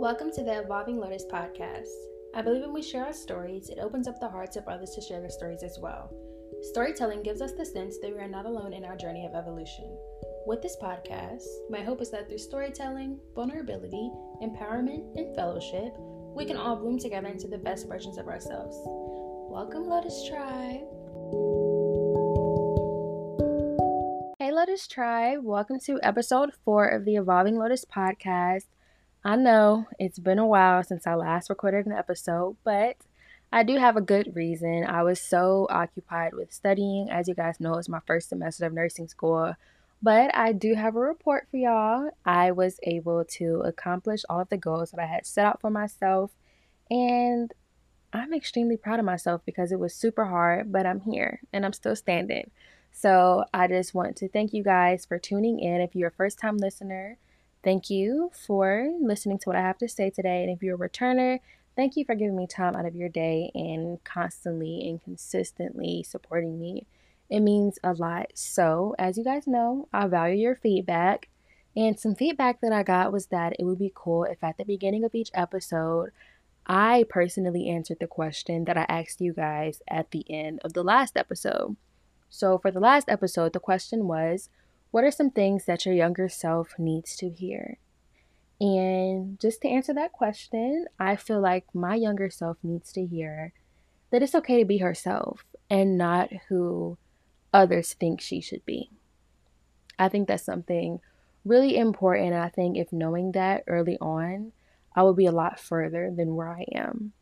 Welcome to the Evolving Lotus podcast. I believe when we share our stories, it opens up the hearts of others to share their stories as well. Storytelling gives us the sense that we are not alone in our journey of evolution. With this podcast, my hope is that through storytelling, vulnerability, empowerment, and fellowship, we can all bloom together into the best versions of ourselves. Welcome, Lotus Tribe. Hey, Lotus Tribe. Welcome to episode four of the Evolving Lotus podcast. I know it's been a while since I last recorded an episode, but I do have a good reason. I was so occupied with studying. As you guys know, it's my first semester of nursing school. But I do have a report for y'all. I was able to accomplish all of the goals that I had set out for myself. And I'm extremely proud of myself because it was super hard, but I'm here and I'm still standing. So I just want to thank you guys for tuning in. If you're a first time listener, Thank you for listening to what I have to say today. And if you're a returner, thank you for giving me time out of your day and constantly and consistently supporting me. It means a lot. So, as you guys know, I value your feedback. And some feedback that I got was that it would be cool if at the beginning of each episode, I personally answered the question that I asked you guys at the end of the last episode. So, for the last episode, the question was what are some things that your younger self needs to hear? And just to answer that question, I feel like my younger self needs to hear that it's okay to be herself and not who others think she should be. I think that's something really important. And I think if knowing that early on, I would be a lot further than where I am.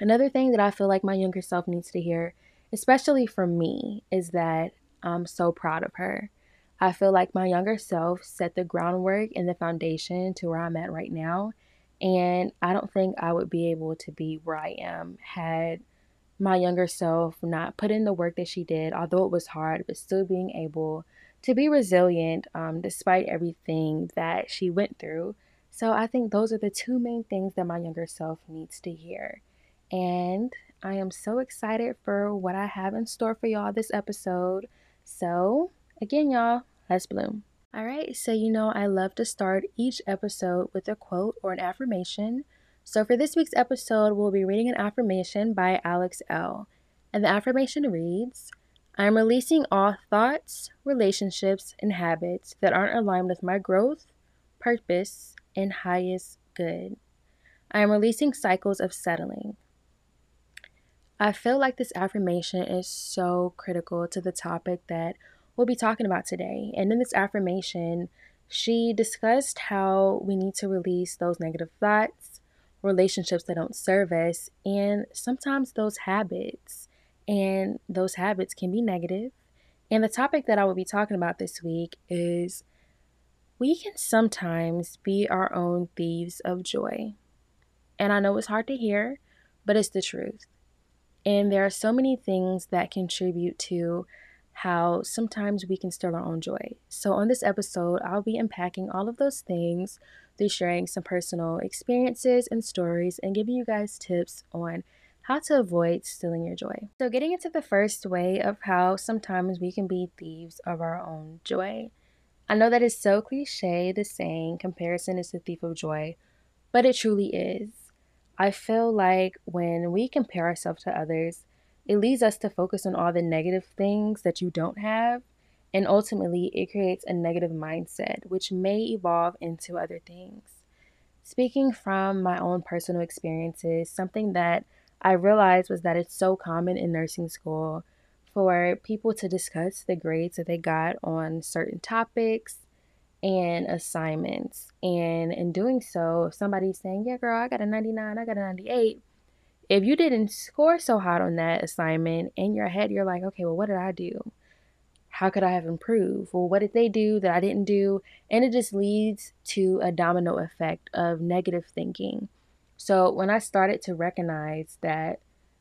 Another thing that I feel like my younger self needs to hear, especially from me, is that I'm so proud of her. I feel like my younger self set the groundwork and the foundation to where I'm at right now. And I don't think I would be able to be where I am had my younger self not put in the work that she did, although it was hard, but still being able to be resilient um, despite everything that she went through. So I think those are the two main things that my younger self needs to hear. And I am so excited for what I have in store for y'all this episode. So, again, y'all, Let's bloom. All right, so you know I love to start each episode with a quote or an affirmation. So for this week's episode, we'll be reading an affirmation by Alex Elle. And the affirmation reads I am releasing all thoughts, relationships, and habits that aren't aligned with my growth, purpose, and highest good. I am releasing cycles of settling. I feel like this affirmation is so critical to the topic that we'll be talking about today. And in this affirmation, she discussed how we need to release those negative thoughts, relationships that don't serve us, and sometimes those habits. And those habits can be negative. And the topic that I will be talking about this week is we can sometimes be our own thieves of joy. And I know it's hard to hear, but it's the truth. And there are so many things that contribute to how sometimes we can steal our own joy. So, on this episode, I'll be unpacking all of those things through sharing some personal experiences and stories and giving you guys tips on how to avoid stealing your joy. So, getting into the first way of how sometimes we can be thieves of our own joy. I know that is so cliche, the saying, comparison is the thief of joy, but it truly is. I feel like when we compare ourselves to others, it leads us to focus on all the negative things that you don't have. And ultimately, it creates a negative mindset, which may evolve into other things. Speaking from my own personal experiences, something that I realized was that it's so common in nursing school for people to discuss the grades that they got on certain topics and assignments. And in doing so, if somebody's saying, Yeah, girl, I got a 99, I got a 98, if you didn't score so hot on that assignment in your head, you're like, okay, well, what did I do? How could I have improved? Well, what did they do that I didn't do? And it just leads to a domino effect of negative thinking. So when I started to recognize that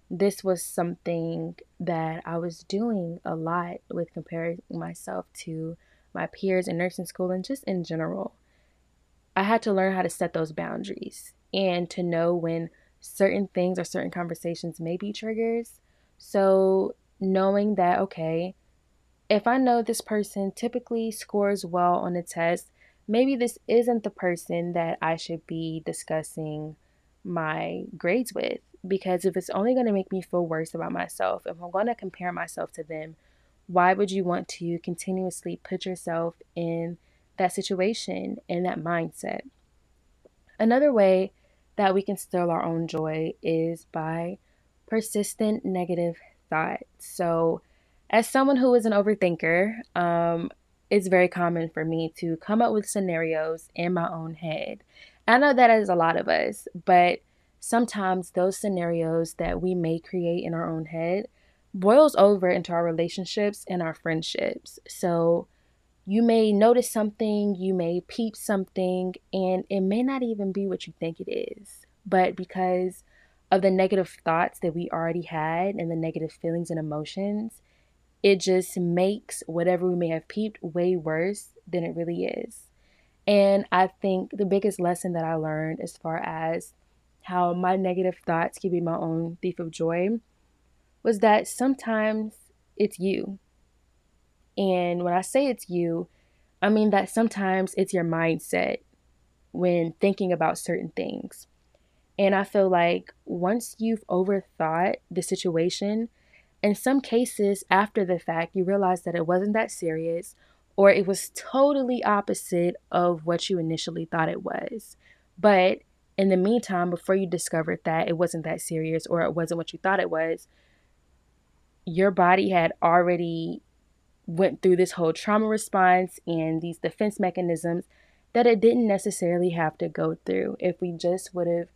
this was something that I was doing a lot with comparing myself to my peers in nursing school and just in general, I had to learn how to set those boundaries and to know when certain things or certain conversations may be triggers. So, knowing that, okay, if I know this person typically scores well on a test, maybe this isn't the person that I should be discussing my grades with. Because if it's only going to make me feel worse about myself, if I'm going to compare myself to them, why would you want to continuously put yourself in that situation and that mindset? Another way that we can steal our own joy is by persistent negative thoughts. So, as someone who is an overthinker, um, it's very common for me to come up with scenarios in my own head. I know that is a lot of us, but sometimes those scenarios that we may create in our own head boils over into our relationships and our friendships. So you may notice something, you may peep something, and it may not even be what you think it is. But because of the negative thoughts that we already had and the negative feelings and emotions, it just makes whatever we may have peeped way worse than it really is. And I think the biggest lesson that I learned as far as how my negative thoughts can be my own thief of joy was that sometimes it's you. And when I say it's you, I mean that sometimes it's your mindset when thinking about certain things. And I feel like once you've overthought the situation, in some cases after the fact, you realize that it wasn't that serious or it was totally opposite of what you initially thought it was. But in the meantime, before you discovered that it wasn't that serious or it wasn't what you thought it was, your body had already went through this whole trauma response and these defense mechanisms that it didn't necessarily have to go through if we just would have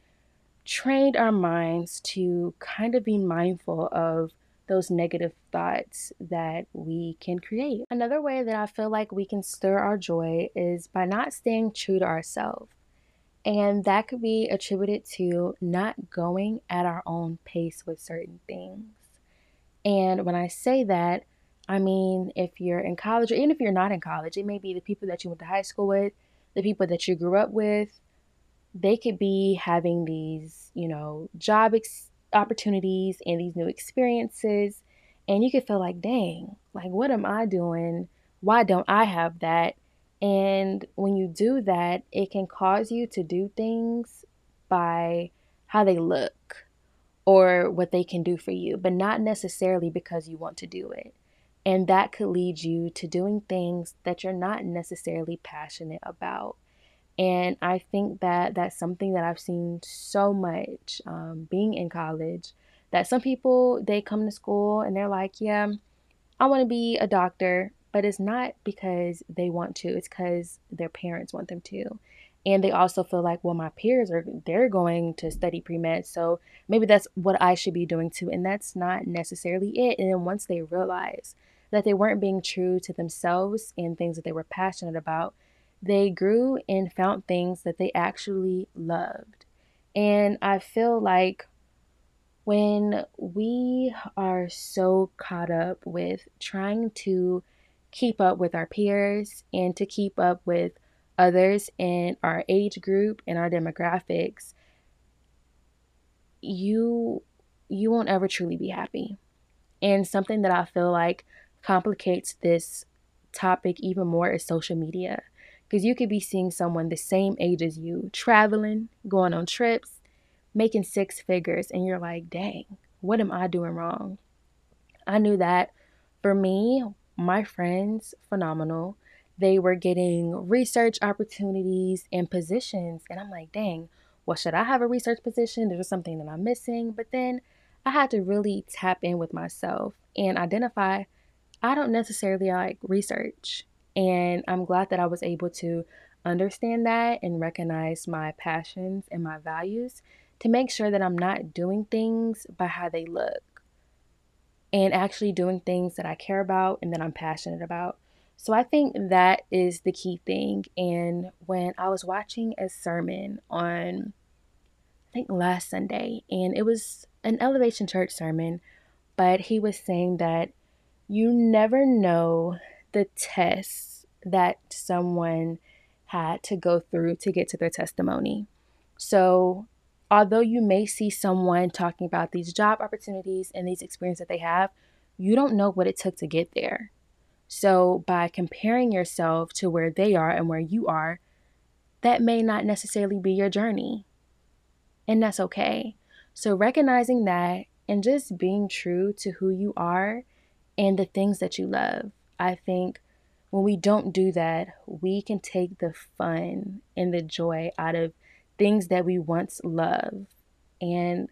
trained our minds to kind of be mindful of those negative thoughts that we can create. Another way that I feel like we can stir our joy is by not staying true to ourselves. And that could be attributed to not going at our own pace with certain things. And when I say that, I mean if you're in college or even if you're not in college, it may be the people that you went to high school with, the people that you grew up with. They could be having these, you know, job ex- opportunities and these new experiences. And you could feel like, dang, like, what am I doing? Why don't I have that? And when you do that, it can cause you to do things by how they look or what they can do for you, but not necessarily because you want to do it. And that could lead you to doing things that you're not necessarily passionate about. And I think that that's something that I've seen so much um, being in college. That some people, they come to school and they're like, yeah, I want to be a doctor, but it's not because they want to, it's because their parents want them to and they also feel like well my peers are they're going to study pre-med so maybe that's what i should be doing too and that's not necessarily it and then once they realize that they weren't being true to themselves and things that they were passionate about they grew and found things that they actually loved and i feel like when we are so caught up with trying to keep up with our peers and to keep up with others in our age group and our demographics, you you won't ever truly be happy. And something that I feel like complicates this topic even more is social media. Because you could be seeing someone the same age as you, traveling, going on trips, making six figures, and you're like, dang, what am I doing wrong? I knew that for me, my friends, phenomenal they were getting research opportunities and positions. And I'm like, dang, well, should I have a research position? There's something that I'm missing. But then I had to really tap in with myself and identify I don't necessarily like research. And I'm glad that I was able to understand that and recognize my passions and my values to make sure that I'm not doing things by how they look and actually doing things that I care about and that I'm passionate about. So I think that is the key thing. And when I was watching a sermon on, I think last Sunday, and it was an Elevation Church sermon, but he was saying that you never know the tests that someone had to go through to get to their testimony. So, although you may see someone talking about these job opportunities and these experiences that they have, you don't know what it took to get there. So, by comparing yourself to where they are and where you are, that may not necessarily be your journey. And that's okay. So, recognizing that and just being true to who you are and the things that you love. I think when we don't do that, we can take the fun and the joy out of things that we once loved. And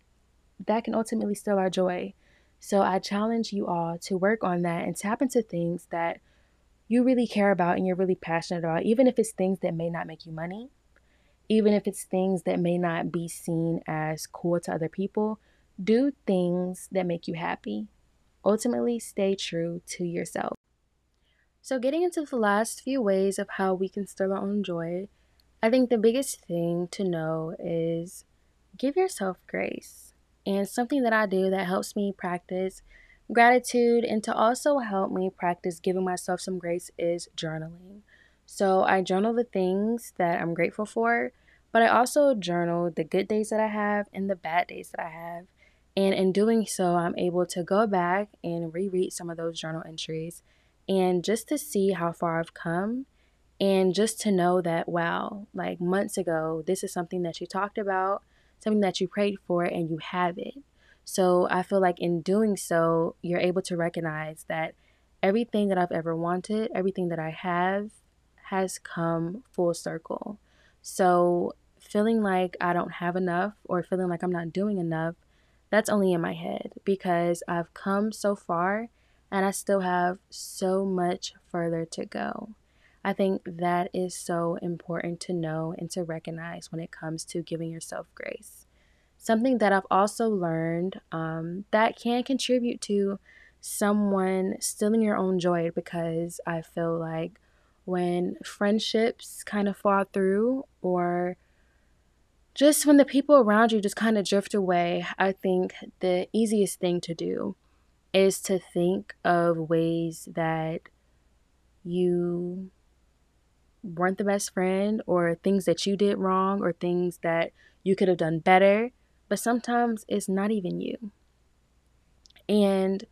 that can ultimately steal our joy. So I challenge you all to work on that and tap into things that you really care about and you're really passionate about, even if it's things that may not make you money, even if it's things that may not be seen as cool to other people. Do things that make you happy. Ultimately, stay true to yourself. So, getting into the last few ways of how we can steal our own joy, I think the biggest thing to know is give yourself grace. And something that I do that helps me practice gratitude and to also help me practice giving myself some grace is journaling. So I journal the things that I'm grateful for, but I also journal the good days that I have and the bad days that I have. And in doing so, I'm able to go back and reread some of those journal entries and just to see how far I've come and just to know that, wow, like months ago, this is something that you talked about something that you prayed for and you have it. So I feel like in doing so, you're able to recognize that everything that I've ever wanted, everything that I have, has come full circle. So feeling like I don't have enough or feeling like I'm not doing enough, that's only in my head because I've come so far and I still have so much further to go. I think that is so important to know and to recognize when it comes to giving yourself grace. Something that I've also learned um, that can contribute to someone stealing your own joy because I feel like when friendships kind of fall through or just when the people around you just kind of drift away, I think the easiest thing to do is to think of ways that you weren't the best friend or things that you did wrong or things that you could have done better, but sometimes it's not even you. And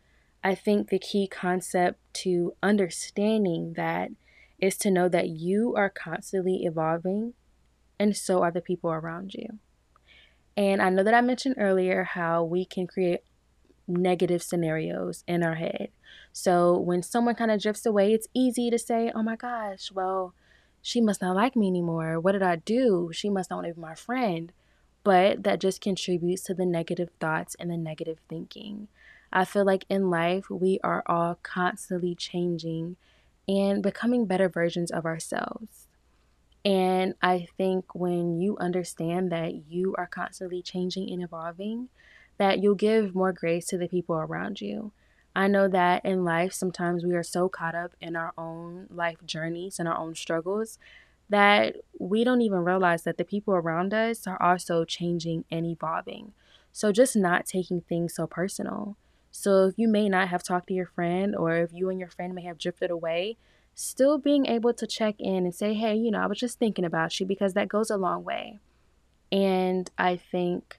I think the key concept to understanding that is to know that you are constantly evolving and so are the people around you. And I know that I mentioned earlier how we can create negative scenarios in our head. So when someone kind of drifts away, it's easy to say, oh my gosh, well, she must not like me anymore. What did I do? She must not want to be my friend. But that just contributes to the negative thoughts and the negative thinking. I feel like in life, we are all constantly changing and becoming better versions of ourselves. And I think when you understand that you are constantly changing and evolving, that you'll give more grace to the people around you. I know that in life, sometimes we are so caught up in our own life journeys and our own struggles that we don't even realize that the people around us are also changing and evolving. So, just not taking things so personal. So, if you may not have talked to your friend, or if you and your friend may have drifted away, still being able to check in and say, hey, you know, I was just thinking about you because that goes a long way. And I think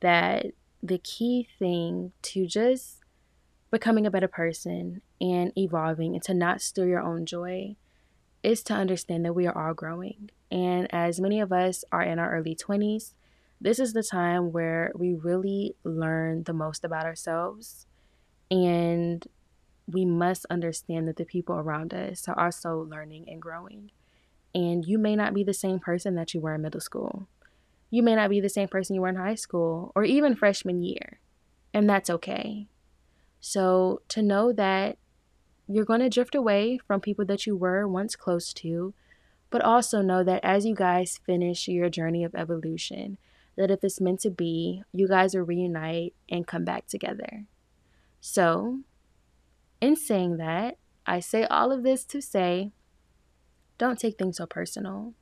that the key thing to just becoming a better person and evolving and to not steal your own joy is to understand that we are all growing. And as many of us are in our early 20s, this is the time where we really learn the most about ourselves. And we must understand that the people around us are also learning and growing. And you may not be the same person that you were in middle school. You may not be the same person you were in high school or even freshman year. And that's okay. So to know that you're going to drift away from people that you were once close to, but also know that as you guys finish your journey of evolution, that if it's meant to be, you guys will reunite and come back together. So, in saying that, I say all of this to say don't take things so personal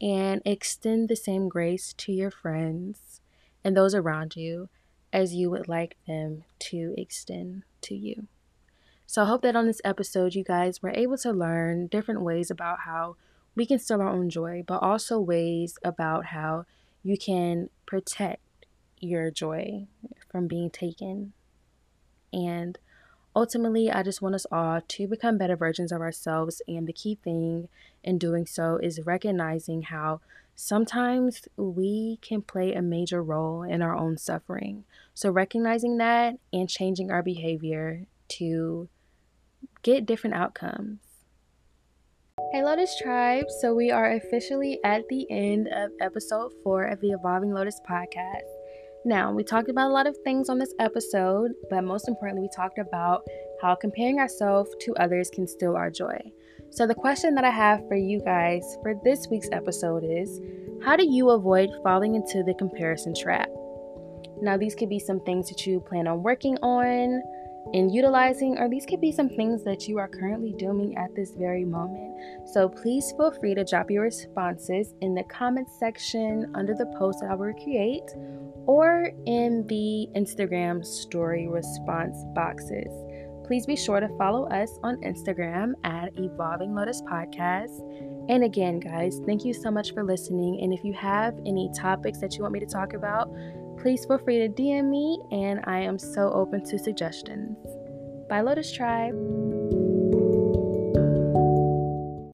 and extend the same grace to your friends and those around you as you would like them to extend to you. So I hope that on this episode, you guys were able to learn different ways about how we can steal our own joy, but also ways about how you can protect your joy from being taken. And Ultimately, I just want us all to become better versions of ourselves, and the key thing in doing so is recognizing how sometimes we can play a major role in our own suffering. So, recognizing that and changing our behavior to get different outcomes. Hey Lotus Tribe, so we are officially at the end of episode four of the Evolving Lotus podcast. Now, we talked about a lot of things on this episode, but most importantly, we talked about how comparing ourselves to others can steal our joy. So, the question that I have for you guys for this week's episode is How do you avoid falling into the comparison trap? Now, these could be some things that you plan on working on and utilizing, or these could be some things that you are currently doing at this very moment. So please feel free to drop your responses in the comments section under the post that I will create or in the Instagram story response boxes. Please be sure to follow us on Instagram at Evolving Lotus Podcast. And again, guys, thank you so much for listening. And if you have any topics that you want me to talk about, please feel free to DM me, and I am so open to suggestions. Bye, Lotus Tribe.